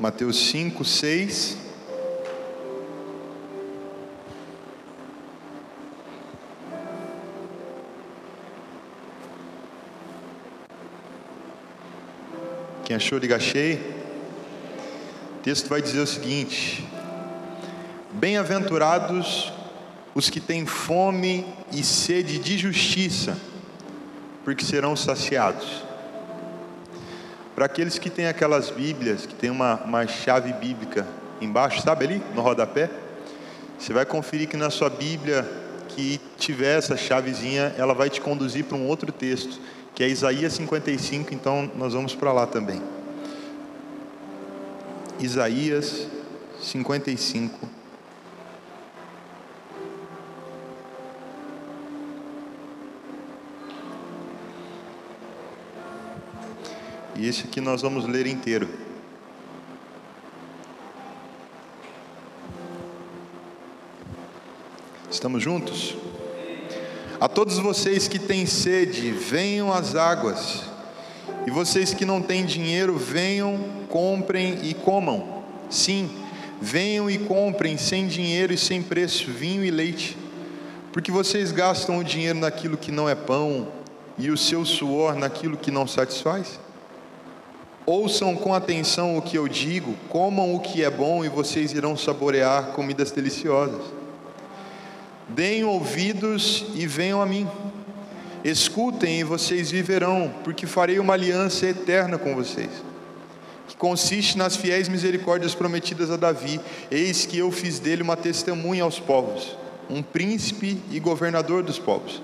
Mateus 5, 6. Quem achou, diga achei. O texto vai dizer o seguinte: Bem-aventurados os que têm fome e sede de justiça, porque serão saciados. Para aqueles que têm aquelas Bíblias, que tem uma, uma chave bíblica embaixo, sabe ali, no rodapé? Você vai conferir que na sua Bíblia que tiver essa chavezinha, ela vai te conduzir para um outro texto, que é Isaías 55, então nós vamos para lá também. Isaías 55. E esse aqui nós vamos ler inteiro. Estamos juntos? A todos vocês que têm sede, venham às águas. E vocês que não têm dinheiro, venham, comprem e comam. Sim, venham e comprem sem dinheiro e sem preço vinho e leite. Porque vocês gastam o dinheiro naquilo que não é pão e o seu suor naquilo que não satisfaz? Ouçam com atenção o que eu digo, comam o que é bom e vocês irão saborear comidas deliciosas. Deem ouvidos e venham a mim. Escutem e vocês viverão, porque farei uma aliança eterna com vocês, que consiste nas fiéis misericórdias prometidas a Davi. Eis que eu fiz dele uma testemunha aos povos, um príncipe e governador dos povos.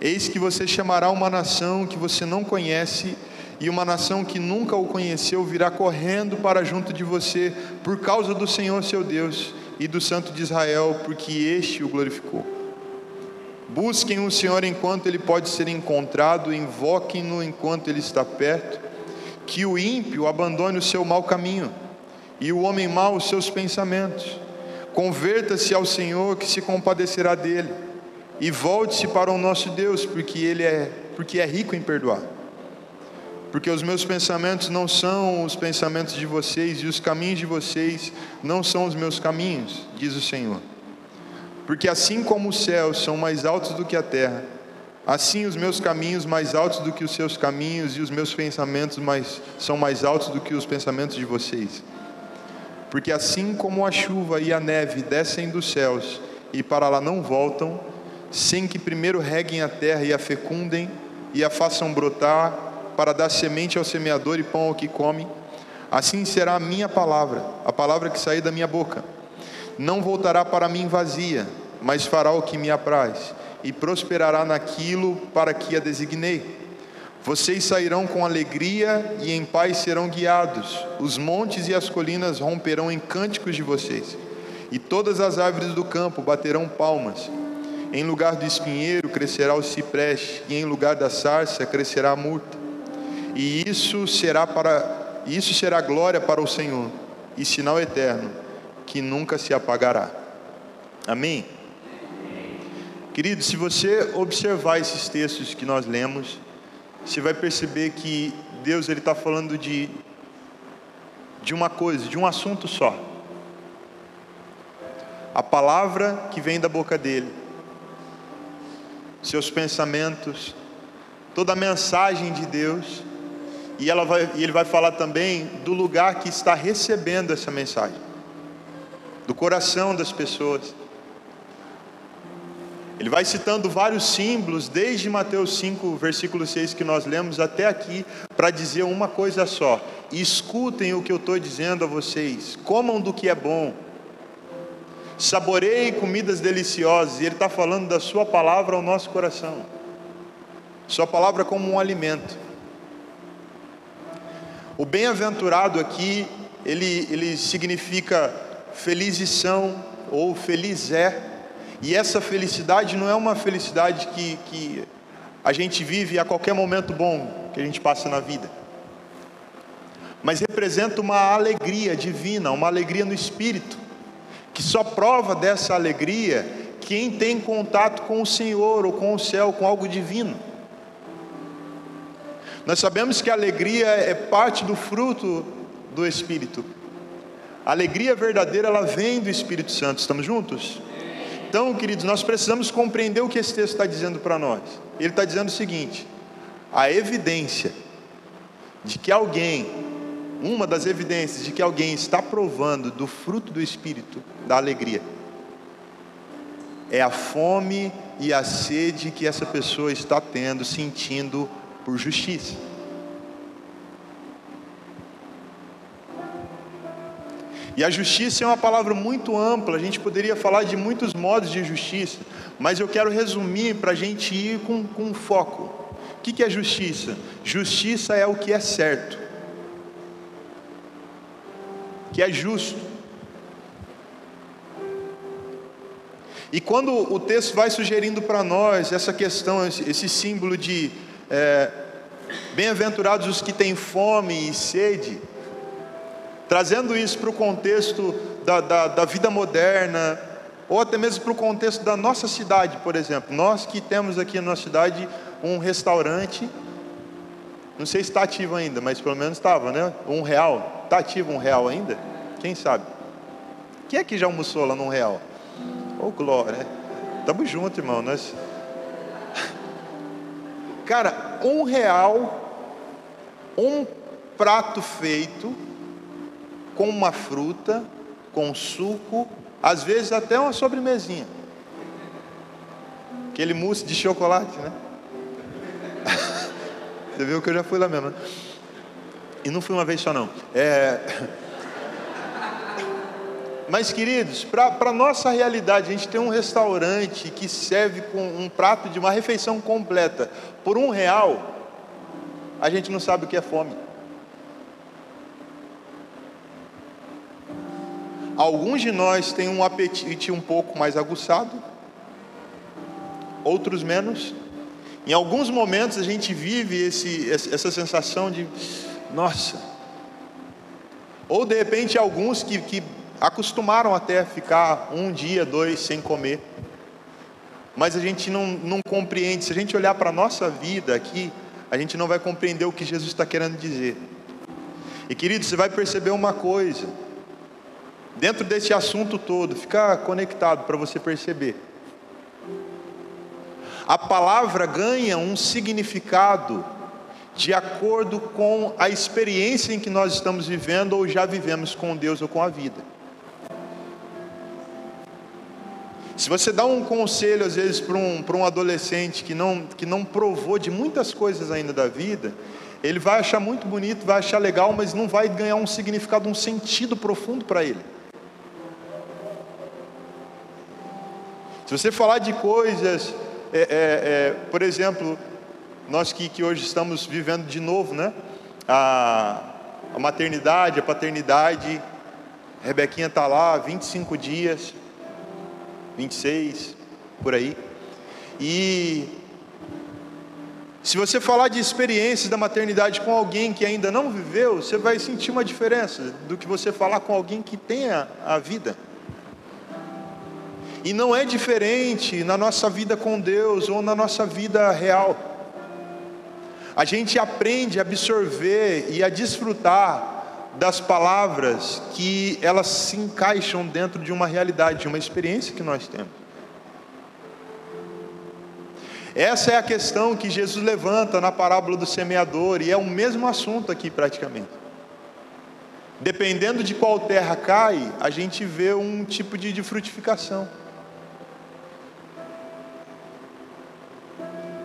Eis que você chamará uma nação que você não conhece e uma nação que nunca o conheceu virá correndo para junto de você por causa do Senhor seu Deus e do Santo de Israel, porque este o glorificou. Busquem o Senhor enquanto ele pode ser encontrado, invoquem-no enquanto ele está perto. Que o ímpio abandone o seu mau caminho e o homem mau os seus pensamentos. Converta-se ao Senhor que se compadecerá dele e volte-se para o nosso Deus, porque ele é porque é rico em perdoar porque os meus pensamentos não são os pensamentos de vocês e os caminhos de vocês não são os meus caminhos, diz o Senhor. Porque assim como os céus são mais altos do que a terra, assim os meus caminhos mais altos do que os seus caminhos e os meus pensamentos mais, são mais altos do que os pensamentos de vocês. Porque assim como a chuva e a neve descem dos céus e para lá não voltam, sem que primeiro reguem a terra e a fecundem e a façam brotar para dar semente ao semeador e pão ao que come, assim será a minha palavra, a palavra que sair da minha boca. Não voltará para mim vazia, mas fará o que me apraz, e prosperará naquilo para que a designei. Vocês sairão com alegria e em paz serão guiados. Os montes e as colinas romperão em cânticos de vocês, e todas as árvores do campo baterão palmas. Em lugar do espinheiro crescerá o cipreste, e em lugar da sarça crescerá a murta e isso será para isso será glória para o Senhor e sinal eterno que nunca se apagará. Amém. Querido, se você observar esses textos que nós lemos, você vai perceber que Deus ele está falando de de uma coisa, de um assunto só. A palavra que vem da boca dele, seus pensamentos, toda a mensagem de Deus e, ela vai, e ele vai falar também do lugar que está recebendo essa mensagem, do coração das pessoas. Ele vai citando vários símbolos, desde Mateus 5, versículo 6 que nós lemos até aqui, para dizer uma coisa só: escutem o que eu estou dizendo a vocês, comam do que é bom, saboreiem comidas deliciosas, e Ele está falando da Sua palavra ao nosso coração, Sua palavra como um alimento. O bem-aventurado aqui, ele, ele significa felizes são ou feliz é. E essa felicidade não é uma felicidade que, que a gente vive a qualquer momento bom que a gente passa na vida. Mas representa uma alegria divina, uma alegria no espírito, que só prova dessa alegria quem tem contato com o Senhor ou com o céu, com algo divino. Nós sabemos que a alegria é parte do fruto do Espírito, A alegria verdadeira, ela vem do Espírito Santo. Estamos juntos? Então, queridos, nós precisamos compreender o que esse texto está dizendo para nós. Ele está dizendo o seguinte: a evidência de que alguém, uma das evidências de que alguém está provando do fruto do Espírito, da alegria, é a fome e a sede que essa pessoa está tendo, sentindo por justiça. E a justiça é uma palavra muito ampla, a gente poderia falar de muitos modos de justiça, mas eu quero resumir para a gente ir com, com foco. O que, que é justiça? Justiça é o que é certo, que é justo. E quando o texto vai sugerindo para nós essa questão, esse símbolo de é, bem-aventurados os que têm fome e sede, Trazendo isso para o contexto da, da, da vida moderna, ou até mesmo para o contexto da nossa cidade, por exemplo. Nós que temos aqui na nossa cidade um restaurante, não sei se está ativo ainda, mas pelo menos estava, né? Um real. Está ativo um real ainda? Quem sabe? Quem é que já almoçou lá num real? Ô oh, glória, tamo junto, irmão. Nós... Cara, um real, um prato feito com uma fruta, com suco, às vezes até uma sobremesinha. Aquele mousse de chocolate, né? Você viu que eu já fui lá mesmo, né? E não fui uma vez só não. É... Mas queridos, para a nossa realidade, a gente tem um restaurante que serve com um prato de uma refeição completa por um real, a gente não sabe o que é fome. Alguns de nós têm um apetite um pouco mais aguçado, outros menos. Em alguns momentos a gente vive esse, essa sensação de, nossa. Ou de repente alguns que, que acostumaram até a ficar um dia, dois sem comer. Mas a gente não, não compreende. Se a gente olhar para a nossa vida aqui, a gente não vai compreender o que Jesus está querendo dizer. E querido, você vai perceber uma coisa dentro desse assunto todo, ficar conectado para você perceber. A palavra ganha um significado de acordo com a experiência em que nós estamos vivendo ou já vivemos com Deus ou com a vida. Se você dá um conselho, às vezes, para um, um adolescente que não, que não provou de muitas coisas ainda da vida, ele vai achar muito bonito, vai achar legal, mas não vai ganhar um significado, um sentido profundo para ele. Se você falar de coisas, é, é, é, por exemplo, nós que, que hoje estamos vivendo de novo, né? A, a maternidade, a paternidade, a Rebequinha está lá 25 dias, 26, por aí. E se você falar de experiências da maternidade com alguém que ainda não viveu, você vai sentir uma diferença do que você falar com alguém que tenha a vida. E não é diferente na nossa vida com Deus ou na nossa vida real. A gente aprende a absorver e a desfrutar das palavras que elas se encaixam dentro de uma realidade, de uma experiência que nós temos. Essa é a questão que Jesus levanta na parábola do semeador, e é o mesmo assunto aqui praticamente. Dependendo de qual terra cai, a gente vê um tipo de, de frutificação.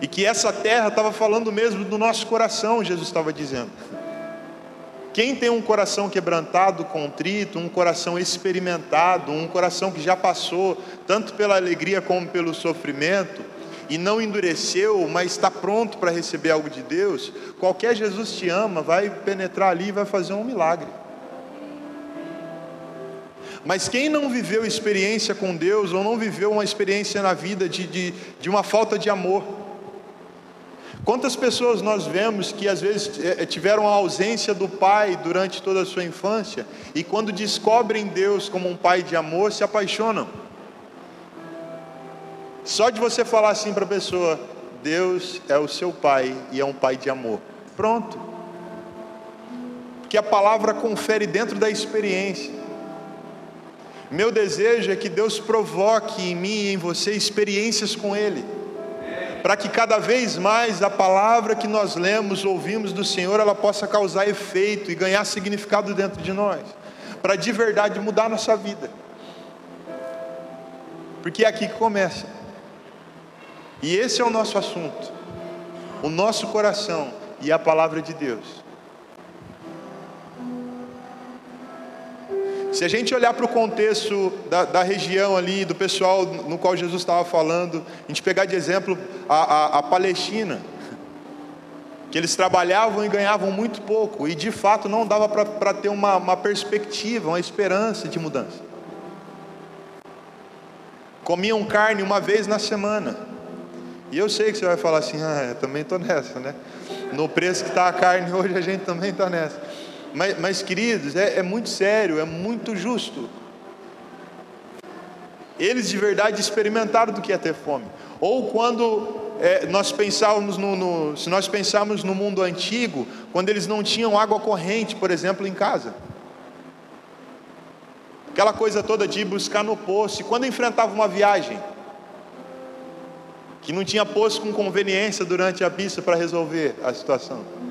E que essa terra estava falando mesmo do nosso coração, Jesus estava dizendo. Quem tem um coração quebrantado, contrito, um coração experimentado, um coração que já passou tanto pela alegria como pelo sofrimento, e não endureceu, mas está pronto para receber algo de Deus, qualquer Jesus te ama, vai penetrar ali e vai fazer um milagre. Mas quem não viveu experiência com Deus, ou não viveu uma experiência na vida de, de, de uma falta de amor, Quantas pessoas nós vemos que às vezes é, é, tiveram a ausência do pai durante toda a sua infância e quando descobrem Deus como um pai de amor se apaixonam? Só de você falar assim para a pessoa, Deus é o seu pai e é um pai de amor. Pronto. Porque a palavra confere dentro da experiência. Meu desejo é que Deus provoque em mim e em você experiências com Ele, para que cada vez mais a palavra que nós lemos, ouvimos do Senhor, ela possa causar efeito e ganhar significado dentro de nós, para de verdade mudar nossa vida, porque é aqui que começa, e esse é o nosso assunto, o nosso coração e a palavra de Deus. Se a gente olhar para o contexto da, da, região ali, do pessoal no qual Jesus estava falando, a gente pegar de exemplo a, a, a Palestina, que eles trabalhavam e ganhavam muito pouco, e de fato não dava para ter uma, uma perspectiva, uma esperança de mudança. Comiam carne uma vez na semana. E eu sei que você vai falar assim, ah, eu também estou nessa, né? No preço que está a carne hoje, a gente também está nessa. Mas, mas queridos, é, é muito sério, é muito justo. Eles de verdade experimentaram do que é ter fome. Ou quando é, nós pensávamos no, no, se nós pensarmos no mundo antigo, quando eles não tinham água corrente, por exemplo, em casa. Aquela coisa toda de ir buscar no poço. E quando enfrentava uma viagem, que não tinha poço com conveniência durante a pista para resolver a situação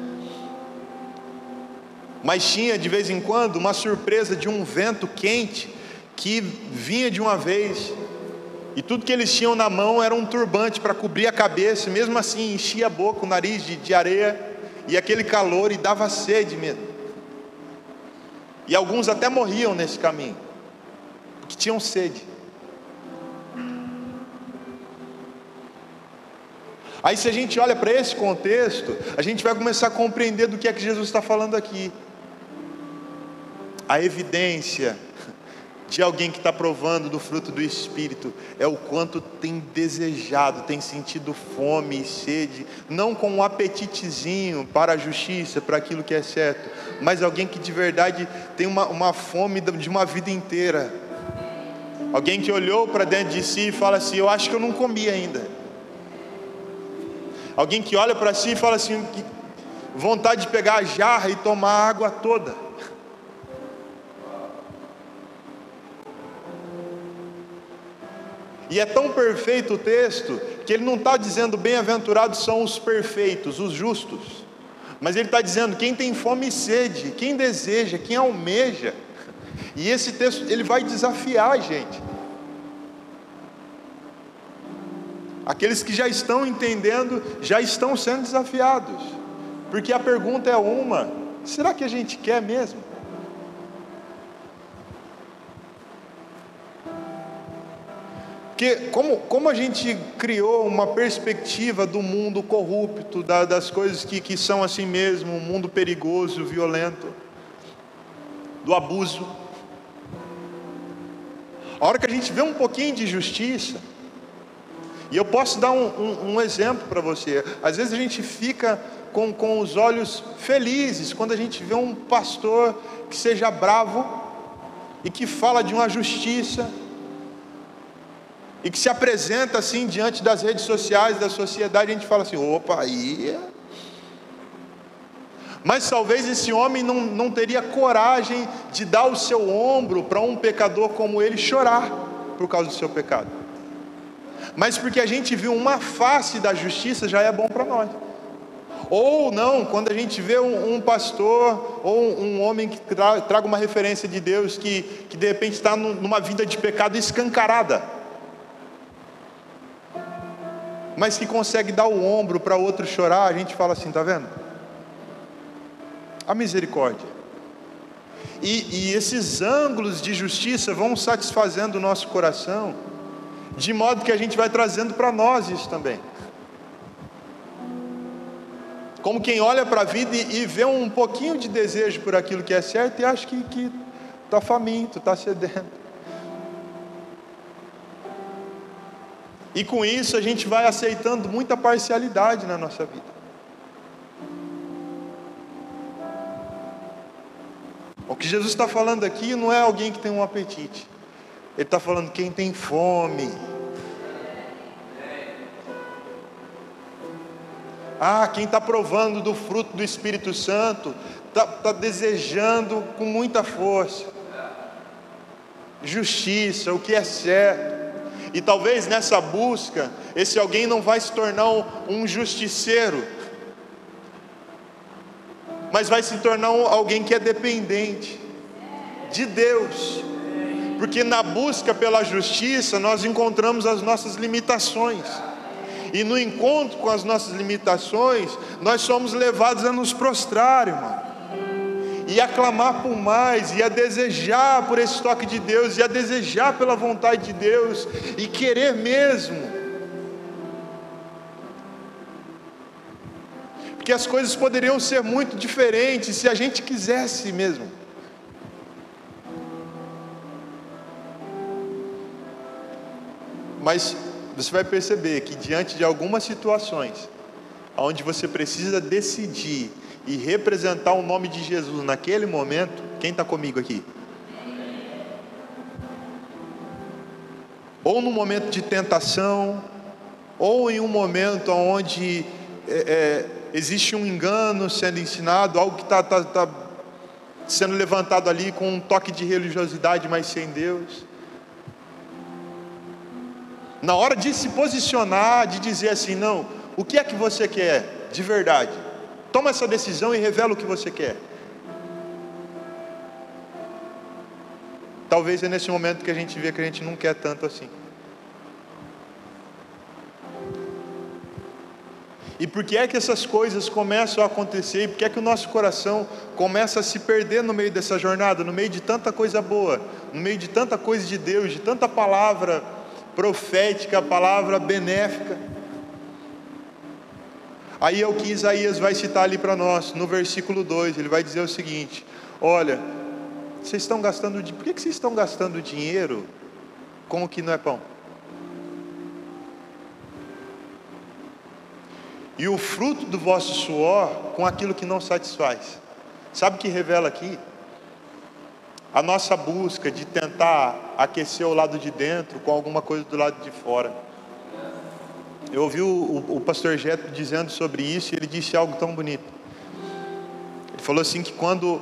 mas tinha de vez em quando uma surpresa de um vento quente que vinha de uma vez, e tudo que eles tinham na mão era um turbante para cobrir a cabeça, mesmo assim enchia a boca, o nariz de, de areia, e aquele calor, e dava sede mesmo. E alguns até morriam nesse caminho, porque tinham sede. Aí, se a gente olha para esse contexto, a gente vai começar a compreender do que é que Jesus está falando aqui a evidência de alguém que está provando do fruto do Espírito é o quanto tem desejado, tem sentido fome e sede, não com um apetitezinho para a justiça, para aquilo que é certo, mas alguém que de verdade tem uma, uma fome de uma vida inteira. Alguém que olhou para dentro de si e fala assim: Eu acho que eu não comi ainda. Alguém que olha para si e fala assim: Vontade de pegar a jarra e tomar a água toda. E é tão perfeito o texto que ele não está dizendo bem-aventurados são os perfeitos, os justos, mas ele está dizendo quem tem fome e sede, quem deseja, quem almeja. E esse texto ele vai desafiar a gente. Aqueles que já estão entendendo, já estão sendo desafiados, porque a pergunta é uma: será que a gente quer mesmo? Porque como, como a gente criou uma perspectiva do mundo corrupto, da, das coisas que, que são assim mesmo, um mundo perigoso, violento, do abuso. A hora que a gente vê um pouquinho de justiça, e eu posso dar um, um, um exemplo para você, às vezes a gente fica com, com os olhos felizes quando a gente vê um pastor que seja bravo e que fala de uma justiça e que se apresenta assim diante das redes sociais, da sociedade, a gente fala assim: opa, aí. É. Mas talvez esse homem não, não teria coragem de dar o seu ombro para um pecador como ele chorar por causa do seu pecado. Mas porque a gente viu uma face da justiça já é bom para nós. Ou não, quando a gente vê um, um pastor ou um, um homem que tra, traga uma referência de Deus que, que de repente está numa vida de pecado escancarada mas que consegue dar o ombro para outro chorar, a gente fala assim, tá vendo? A misericórdia. E, e esses ângulos de justiça vão satisfazendo o nosso coração, de modo que a gente vai trazendo para nós isso também. Como quem olha para a vida e, e, vê um pouquinho de desejo por aquilo que é certo e acha que está faminto, está sedento. E com isso a gente vai aceitando muita parcialidade na nossa vida. O que Jesus está falando aqui não é alguém que tem um apetite, Ele está falando quem tem fome. Ah, quem está provando do fruto do Espírito Santo, está tá desejando com muita força. justiça, o que é certo. E talvez nessa busca, esse alguém não vai se tornar um justiceiro, mas vai se tornar alguém que é dependente de Deus, porque na busca pela justiça nós encontramos as nossas limitações. E no encontro com as nossas limitações, nós somos levados a nos prostrar, irmão. E a clamar por mais, e a desejar por esse toque de Deus, e a desejar pela vontade de Deus, e querer mesmo. Porque as coisas poderiam ser muito diferentes se a gente quisesse mesmo. Mas você vai perceber que diante de algumas situações, onde você precisa decidir e representar o nome de Jesus naquele momento, quem está comigo aqui? Ou no momento de tentação, ou em um momento onde é, é, existe um engano sendo ensinado, algo que está tá, tá sendo levantado ali com um toque de religiosidade, mas sem Deus na hora de se posicionar, de dizer assim: não, o que é que você quer de verdade? Toma essa decisão e revela o que você quer. Talvez é nesse momento que a gente vê que a gente não quer tanto assim. E por que é que essas coisas começam a acontecer? E por que é que o nosso coração começa a se perder no meio dessa jornada, no meio de tanta coisa boa, no meio de tanta coisa de Deus, de tanta palavra profética, palavra benéfica. Aí é o que Isaías vai citar ali para nós, no versículo 2, ele vai dizer o seguinte: Olha, vocês estão gastando, por que vocês estão gastando dinheiro com o que não é pão? E o fruto do vosso suor com aquilo que não satisfaz. Sabe o que revela aqui? a nossa busca de tentar aquecer o lado de dentro com alguma coisa do lado de fora. Eu ouvi o, o, o pastor Geto dizendo sobre isso e ele disse algo tão bonito. Ele falou assim que quando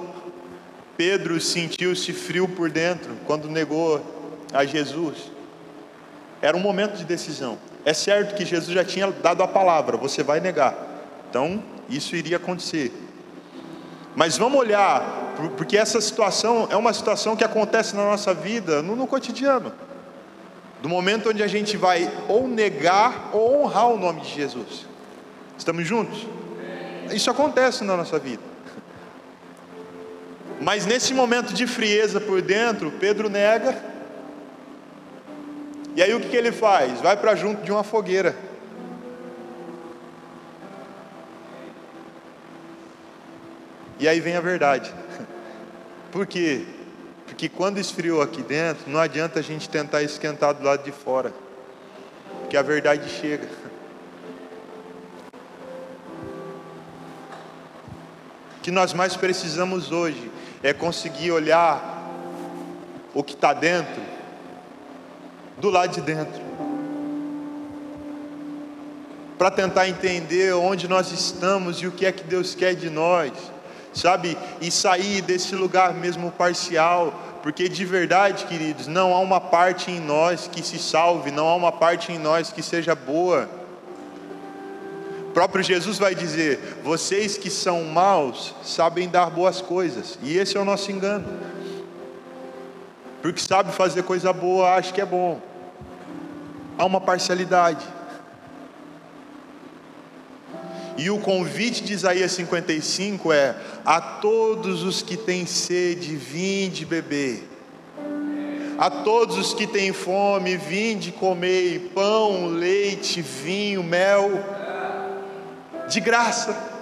Pedro sentiu-se frio por dentro, quando negou a Jesus, era um momento de decisão. É certo que Jesus já tinha dado a palavra, você vai negar. Então, isso iria acontecer. Mas vamos olhar, porque essa situação é uma situação que acontece na nossa vida, no, no cotidiano. Do momento onde a gente vai ou negar ou honrar o nome de Jesus. Estamos juntos? Isso acontece na nossa vida. Mas nesse momento de frieza por dentro, Pedro nega. E aí o que, que ele faz? Vai para junto de uma fogueira. E aí vem a verdade. Por quê? Porque quando esfriou aqui dentro, não adianta a gente tentar esquentar do lado de fora. Porque a verdade chega. O que nós mais precisamos hoje é conseguir olhar o que está dentro, do lado de dentro, para tentar entender onde nós estamos e o que é que Deus quer de nós sabe? E sair desse lugar mesmo parcial, porque de verdade, queridos, não há uma parte em nós que se salve, não há uma parte em nós que seja boa. O próprio Jesus vai dizer: vocês que são maus sabem dar boas coisas, e esse é o nosso engano. Porque sabe fazer coisa boa, acha que é bom. Há uma parcialidade. E o convite de Isaías 55 é: a todos os que têm sede, vinde beber. A todos os que têm fome, vinde comer pão, leite, vinho, mel, de graça.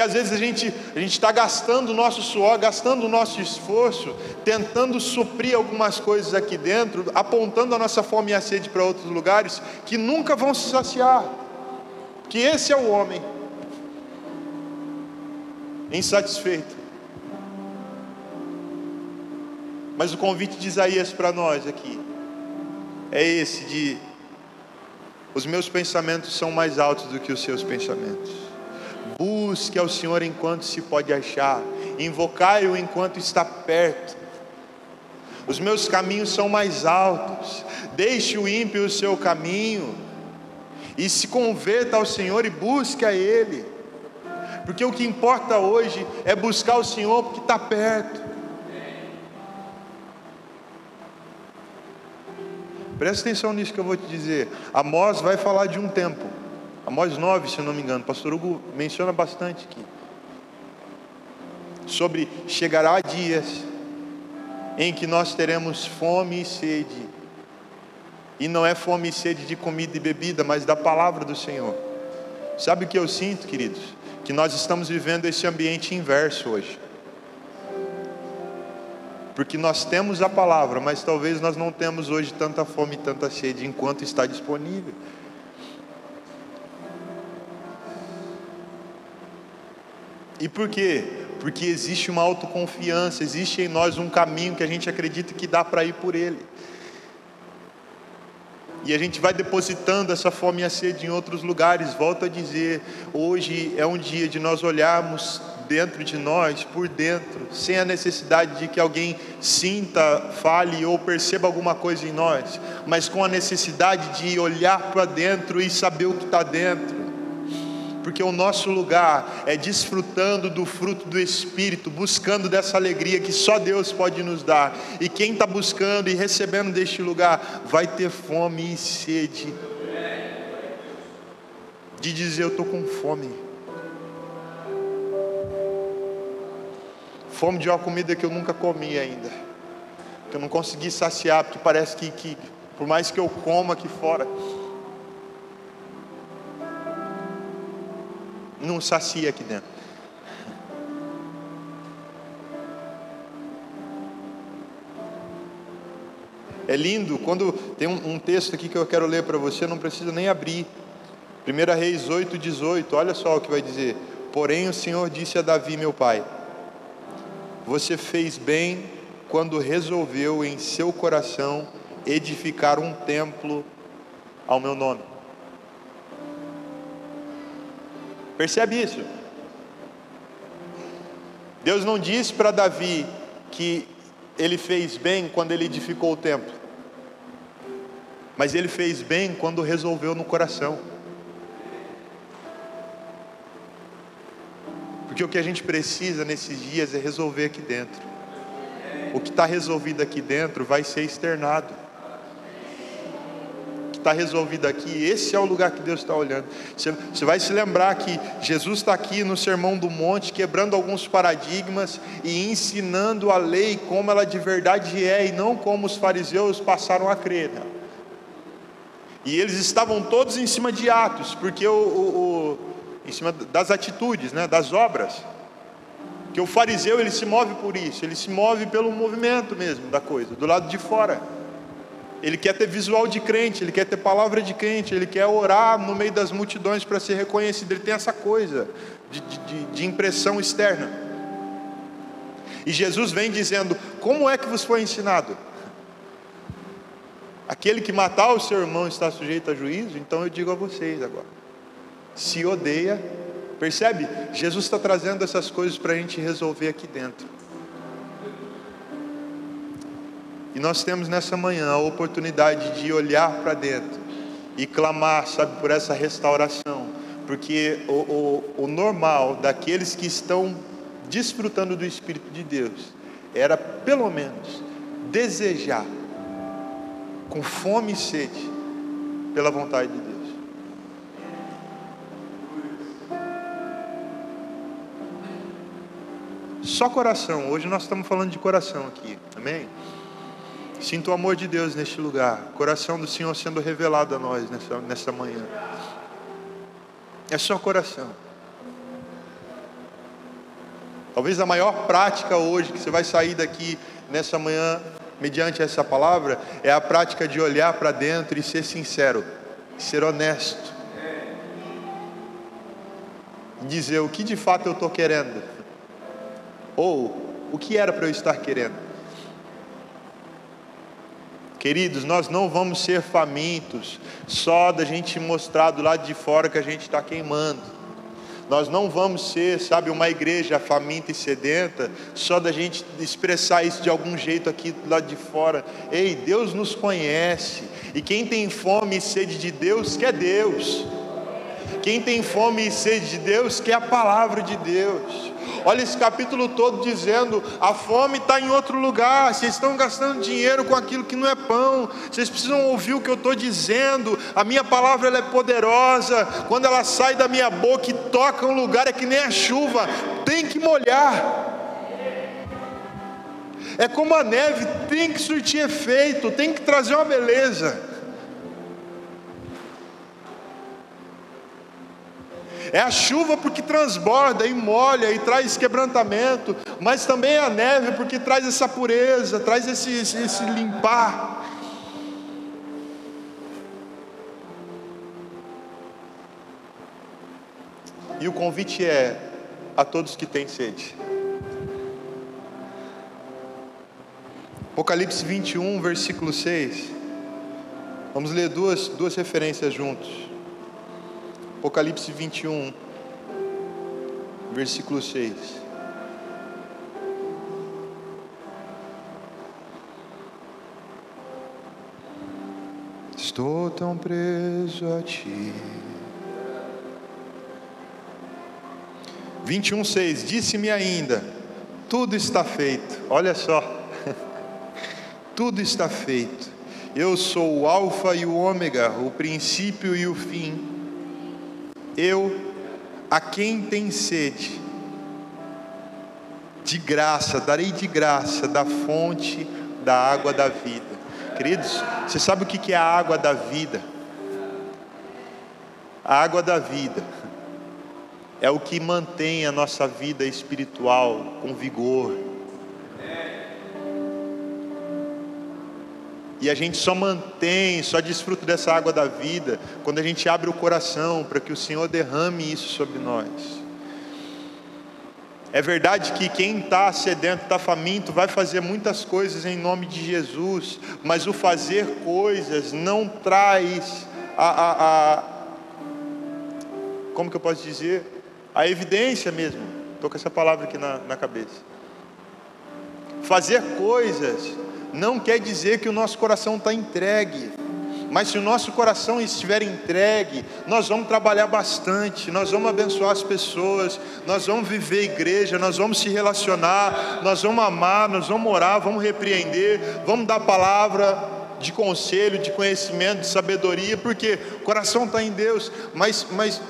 Que às vezes a gente a está gastando o nosso suor, gastando o nosso esforço, tentando suprir algumas coisas aqui dentro, apontando a nossa fome e a sede para outros lugares que nunca vão se saciar. Que esse é o homem insatisfeito. Mas o convite de Isaías para nós aqui é esse de os meus pensamentos são mais altos do que os seus pensamentos Busque ao Senhor enquanto se pode achar, invocai-o enquanto está perto. Os meus caminhos são mais altos, deixe o ímpio o seu caminho, e se converta ao Senhor e busque a Ele, porque o que importa hoje é buscar o Senhor porque está perto. Presta atenção nisso que eu vou te dizer. Amós vai falar de um tempo. Amós 9, se eu não me engano. Pastor Hugo menciona bastante aqui. Sobre chegará dias em que nós teremos fome e sede. E não é fome e sede de comida e bebida, mas da palavra do Senhor. Sabe o que eu sinto, queridos? Que nós estamos vivendo esse ambiente inverso hoje porque nós temos a palavra, mas talvez nós não temos hoje tanta fome e tanta sede enquanto está disponível. E por quê? Porque existe uma autoconfiança, existe em nós um caminho que a gente acredita que dá para ir por ele. E a gente vai depositando essa fome e a sede em outros lugares. Volto a dizer, hoje é um dia de nós olharmos dentro de nós, por dentro, sem a necessidade de que alguém sinta, fale ou perceba alguma coisa em nós, mas com a necessidade de olhar para dentro e saber o que está dentro. Porque o nosso lugar é desfrutando do fruto do Espírito, buscando dessa alegria que só Deus pode nos dar. E quem está buscando e recebendo deste lugar vai ter fome e sede de dizer: Eu estou com fome Fome de uma comida que eu nunca comi ainda. Que eu não consegui saciar, porque parece que, que por mais que eu coma aqui fora, não sacia aqui dentro. É lindo quando tem um, um texto aqui que eu quero ler para você, não precisa nem abrir. 1 Reis 8, 18, olha só o que vai dizer. Porém o Senhor disse a Davi, meu pai: você fez bem quando resolveu em seu coração edificar um templo ao meu nome. Percebe isso? Deus não disse para Davi que ele fez bem quando ele edificou o templo, mas ele fez bem quando resolveu no coração. Porque o que a gente precisa nesses dias é resolver aqui dentro. O que está resolvido aqui dentro vai ser externado. O está resolvido aqui, esse é o lugar que Deus está olhando. Você, vai se lembrar que Jesus está aqui no Sermão do Monte, quebrando alguns paradigmas e ensinando a lei como ela de verdade é e não como os fariseus passaram a crer. Né? E eles estavam todos em cima de Atos, porque o, o em cima das atitudes, né, das obras. Que o fariseu ele se move por isso, ele se move pelo movimento mesmo da coisa, do lado de fora. Ele quer ter visual de crente, ele quer ter palavra de crente, ele quer orar no meio das multidões para ser reconhecido. Ele tem essa coisa de, de, de impressão externa. E Jesus vem dizendo: Como é que vos foi ensinado? Aquele que matar o seu irmão está sujeito a juízo, então eu digo a vocês agora se odeia. Percebe? Jesus está trazendo essas coisas para a gente resolver aqui dentro. E nós temos nessa manhã a oportunidade de olhar para dentro e clamar, sabe, por essa restauração. Porque o, o, o normal daqueles que estão desfrutando do Espírito de Deus era, pelo menos, desejar, com fome e sede, pela vontade de Deus. Só coração. Hoje nós estamos falando de coração aqui. Amém? Sinto o amor de Deus neste lugar. Coração do Senhor sendo revelado a nós nessa, nessa manhã. É só coração. Talvez a maior prática hoje que você vai sair daqui nessa manhã, mediante essa palavra, é a prática de olhar para dentro e ser sincero, ser honesto. Dizer o que de fato eu estou querendo ou o que era para eu estar querendo? Queridos, nós não vamos ser famintos só da gente mostrar do lado de fora que a gente está queimando. Nós não vamos ser, sabe, uma igreja faminta e sedenta, só da gente expressar isso de algum jeito aqui do lado de fora. Ei, Deus nos conhece. E quem tem fome e sede de Deus, quer Deus. Quem tem fome e sede de Deus, quer a palavra de Deus. Olha esse capítulo todo dizendo: a fome está em outro lugar, vocês estão gastando dinheiro com aquilo que não é pão, vocês precisam ouvir o que eu estou dizendo. A minha palavra ela é poderosa, quando ela sai da minha boca e toca um lugar, é que nem a chuva, tem que molhar. É como a neve, tem que surtir efeito, tem que trazer uma beleza. É a chuva porque transborda e molha e traz quebrantamento, mas também é a neve porque traz essa pureza, traz esse, esse, esse limpar. E o convite é a todos que têm sede. Apocalipse 21, versículo 6. Vamos ler duas, duas referências juntos. Apocalipse 21, versículo 6. Estou tão preso a ti. 21, 6. Disse-me ainda: tudo está feito. Olha só, tudo está feito. Eu sou o Alfa e o Ômega, o princípio e o fim eu, a quem tem sede, de graça, darei de graça da fonte da água da vida. Queridos, você sabe o que é a água da vida? A água da vida é o que mantém a nossa vida espiritual com vigor, E a gente só mantém, só desfruta dessa água da vida quando a gente abre o coração para que o Senhor derrame isso sobre nós. É verdade que quem está sedento, está faminto, vai fazer muitas coisas em nome de Jesus, mas o fazer coisas não traz a, a, a como que eu posso dizer? A evidência mesmo. Estou com essa palavra aqui na, na cabeça. Fazer coisas não quer dizer que o nosso coração está entregue. Mas se o nosso coração estiver entregue, nós vamos trabalhar bastante, nós vamos abençoar as pessoas, nós vamos viver igreja, nós vamos se relacionar, nós vamos amar, nós vamos orar, vamos repreender, vamos dar palavra de conselho, de conhecimento, de sabedoria, porque o coração está em Deus, mas, mas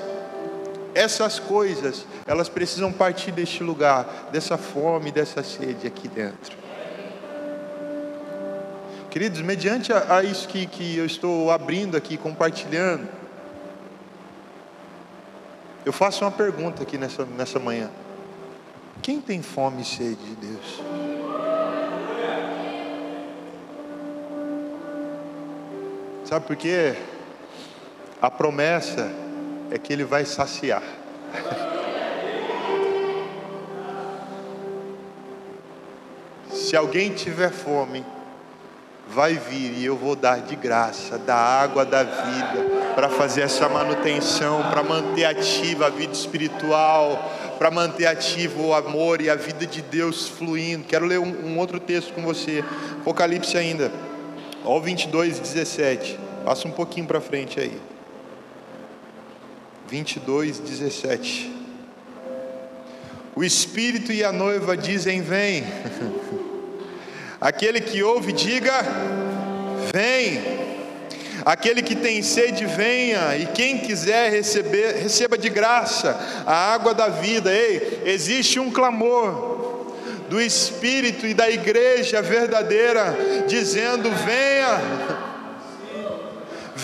essas coisas, elas precisam partir deste lugar, dessa fome, dessa sede aqui dentro. Queridos, mediante a, a isso que, que eu estou abrindo aqui, compartilhando, eu faço uma pergunta aqui nessa, nessa manhã: quem tem fome e sede de Deus? Sabe por quê? A promessa é que Ele vai saciar. Se alguém tiver fome, vai vir e eu vou dar de graça da água da vida para fazer essa manutenção, para manter ativa a vida espiritual, para manter ativo o amor e a vida de Deus fluindo. Quero ler um, um outro texto com você, Apocalipse ainda, ó 22, 17. Passa um pouquinho para frente aí. 22, 17. O Espírito e a noiva dizem: Vem. Aquele que ouve, diga: Vem. Aquele que tem sede, venha, e quem quiser receber, receba de graça a água da vida. Ei, existe um clamor do Espírito e da igreja verdadeira, dizendo: venha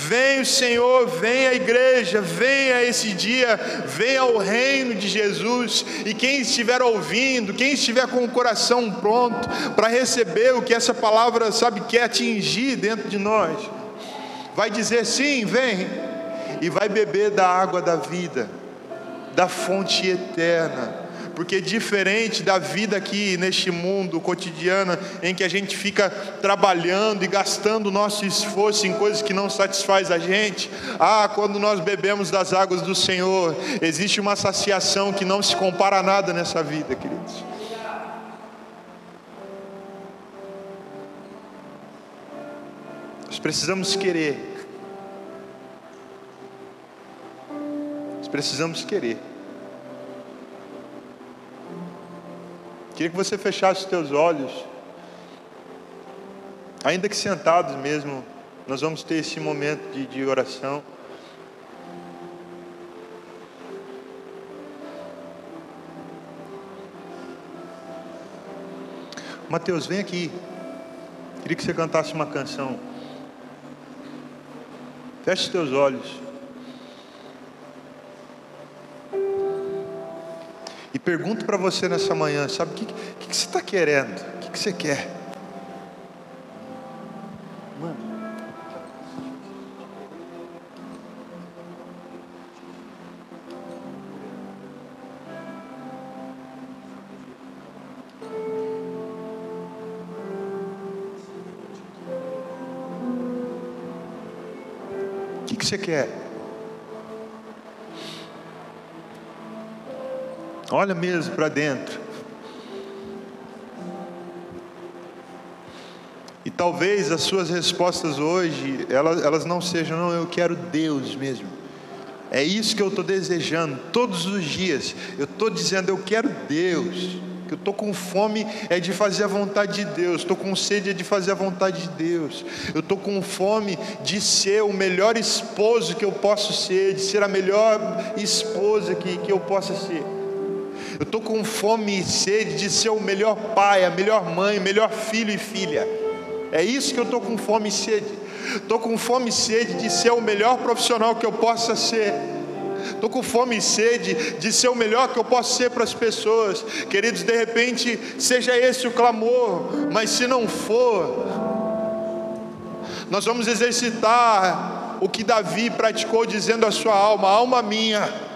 Vem o Senhor, vem a igreja, venha esse dia, venha o reino de Jesus. E quem estiver ouvindo, quem estiver com o coração pronto para receber o que essa palavra, sabe, quer atingir dentro de nós, vai dizer sim, vem, e vai beber da água da vida, da fonte eterna porque diferente da vida aqui neste mundo cotidiano, em que a gente fica trabalhando e gastando nosso esforço em coisas que não satisfaz a gente, ah, quando nós bebemos das águas do Senhor, existe uma saciação que não se compara a nada nessa vida, queridos. Nós precisamos querer Nós precisamos querer. Queria que você fechasse os teus olhos. Ainda que sentados mesmo, nós vamos ter esse momento de, de oração. Mateus, vem aqui. Queria que você cantasse uma canção. Feche os teus olhos. Pergunto para você nessa manhã, sabe o que, que, que, você está querendo? O que, que você quer? Mano. O que, que você quer? Olha mesmo para dentro. E talvez as suas respostas hoje, elas, elas não sejam, não, eu quero Deus mesmo. É isso que eu estou desejando todos os dias. Eu estou dizendo, eu quero Deus. Que eu estou com fome é de fazer a vontade de Deus. Estou com sede é de fazer a vontade de Deus. Eu estou com fome de ser o melhor esposo que eu posso ser, de ser a melhor esposa que, que eu possa ser. Eu estou com fome e sede de ser o melhor pai, a melhor mãe, melhor filho e filha. É isso que eu estou com fome e sede. Estou com fome e sede de ser o melhor profissional que eu possa ser. Estou com fome e sede de ser o melhor que eu posso ser para as pessoas. Queridos, de repente, seja esse o clamor, mas se não for, nós vamos exercitar o que Davi praticou, dizendo à sua alma: alma minha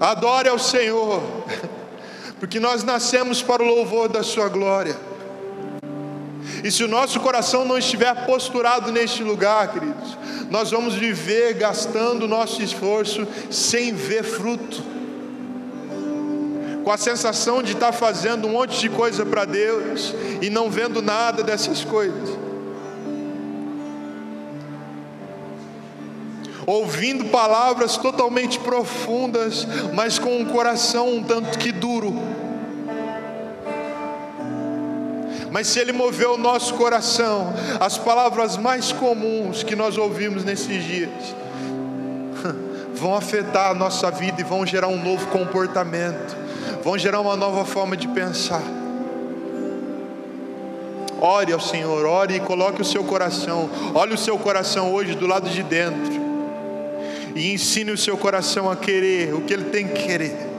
Adore ao Senhor, porque nós nascemos para o louvor da Sua glória. E se o nosso coração não estiver posturado neste lugar, queridos, nós vamos viver gastando nosso esforço sem ver fruto, com a sensação de estar fazendo um monte de coisa para Deus e não vendo nada dessas coisas. Ouvindo palavras totalmente profundas, mas com um coração um tanto que duro. Mas se Ele moveu o nosso coração, as palavras mais comuns que nós ouvimos nesses dias vão afetar a nossa vida e vão gerar um novo comportamento, vão gerar uma nova forma de pensar. Ore ao Senhor, ore e coloque o seu coração, olhe o seu coração hoje do lado de dentro e ensine o seu coração a querer o que ele tem que querer.